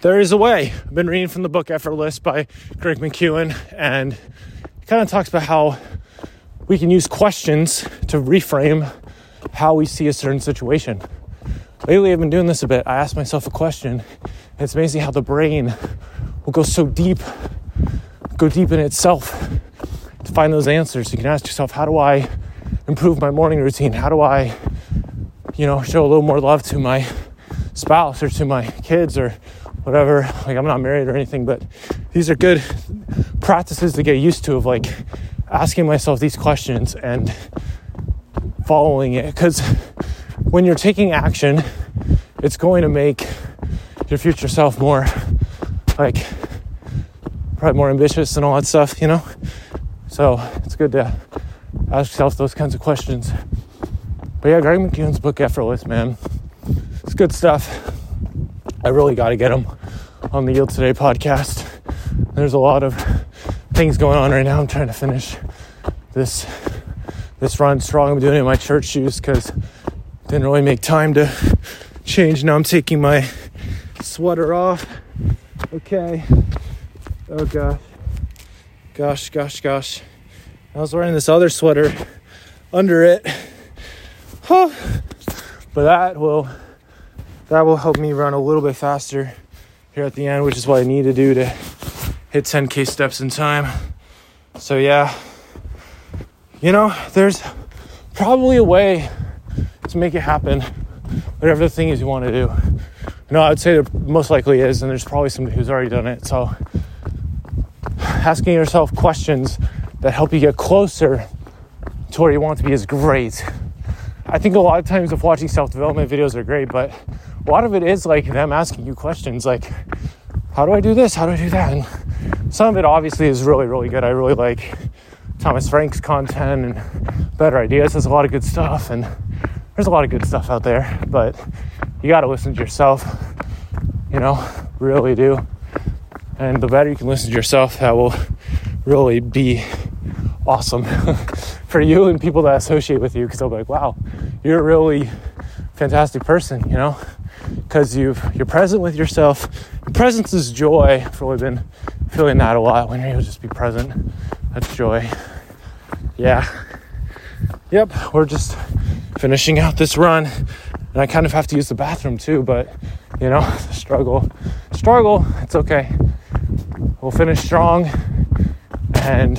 there is a way. I've been reading from the book Effortless by Greg McKeown, and it kind of talks about how we can use questions to reframe how we see a certain situation. Lately, I've been doing this a bit. I ask myself a question. And it's amazing how the brain will go so deep, go deep in itself to find those answers. You can ask yourself, how do I improve my morning routine? How do I, you know, show a little more love to my spouse or to my kids or whatever. Like, I'm not married or anything, but these are good practices to get used to of like asking myself these questions and following it. Because when you're taking action, it's going to make your future self more like probably more ambitious and all that stuff, you know? So it's good to ask yourself those kinds of questions. But yeah, Greg McKeown's book, Effortless, man. It's good stuff. I really got to get them on the Yield Today podcast. There's a lot of things going on right now. I'm trying to finish this this run strong. I'm doing it in my church shoes because didn't really make time to change. Now I'm taking my sweater off. Okay. Oh gosh. Gosh, gosh, gosh. I was wearing this other sweater under it. Huh. But that will that will help me run a little bit faster here at the end, which is what I need to do to hit 10k steps in time. So yeah. You know, there's probably a way to make it happen, whatever the thing is you want to do. No, I would say there most likely is, and there's probably somebody who's already done it. So, asking yourself questions that help you get closer to where you want to be is great. I think a lot of times of watching self development videos are great, but a lot of it is like them asking you questions like, how do I do this? How do I do that? And some of it obviously is really, really good. I really like Thomas Frank's content and Better Ideas. There's a lot of good stuff, and there's a lot of good stuff out there, but you got to listen to yourself, you know, really do. And the better you can listen to yourself, that will really be awesome for you and people that associate with you because they'll be like, wow, you're a really fantastic person, you know, because you you're present with yourself. Presence is joy. I've really been feeling that a lot when you just be present. That's joy. Yeah. Yep, we're just finishing out this run and I kind of have to use the bathroom too, but you know, struggle, struggle, it's okay. We'll finish strong and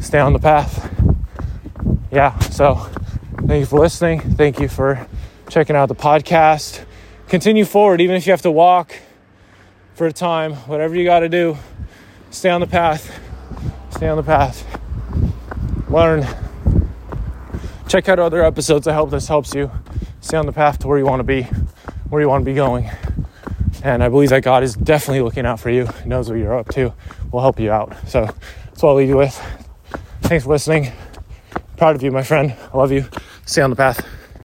stay on the path. Yeah, so thank you for listening. Thank you for checking out the podcast. Continue forward, even if you have to walk for a time, whatever you got to do, stay on the path. Stay on the path. Learn. Check out other episodes. I hope this helps you stay on the path to where you want to be, where you want to be going. And I believe that God is definitely looking out for you, he knows what you're up to, will help you out. So that's what I'll leave you with. Thanks for listening. Proud of you, my friend. I love you. Stay on the path.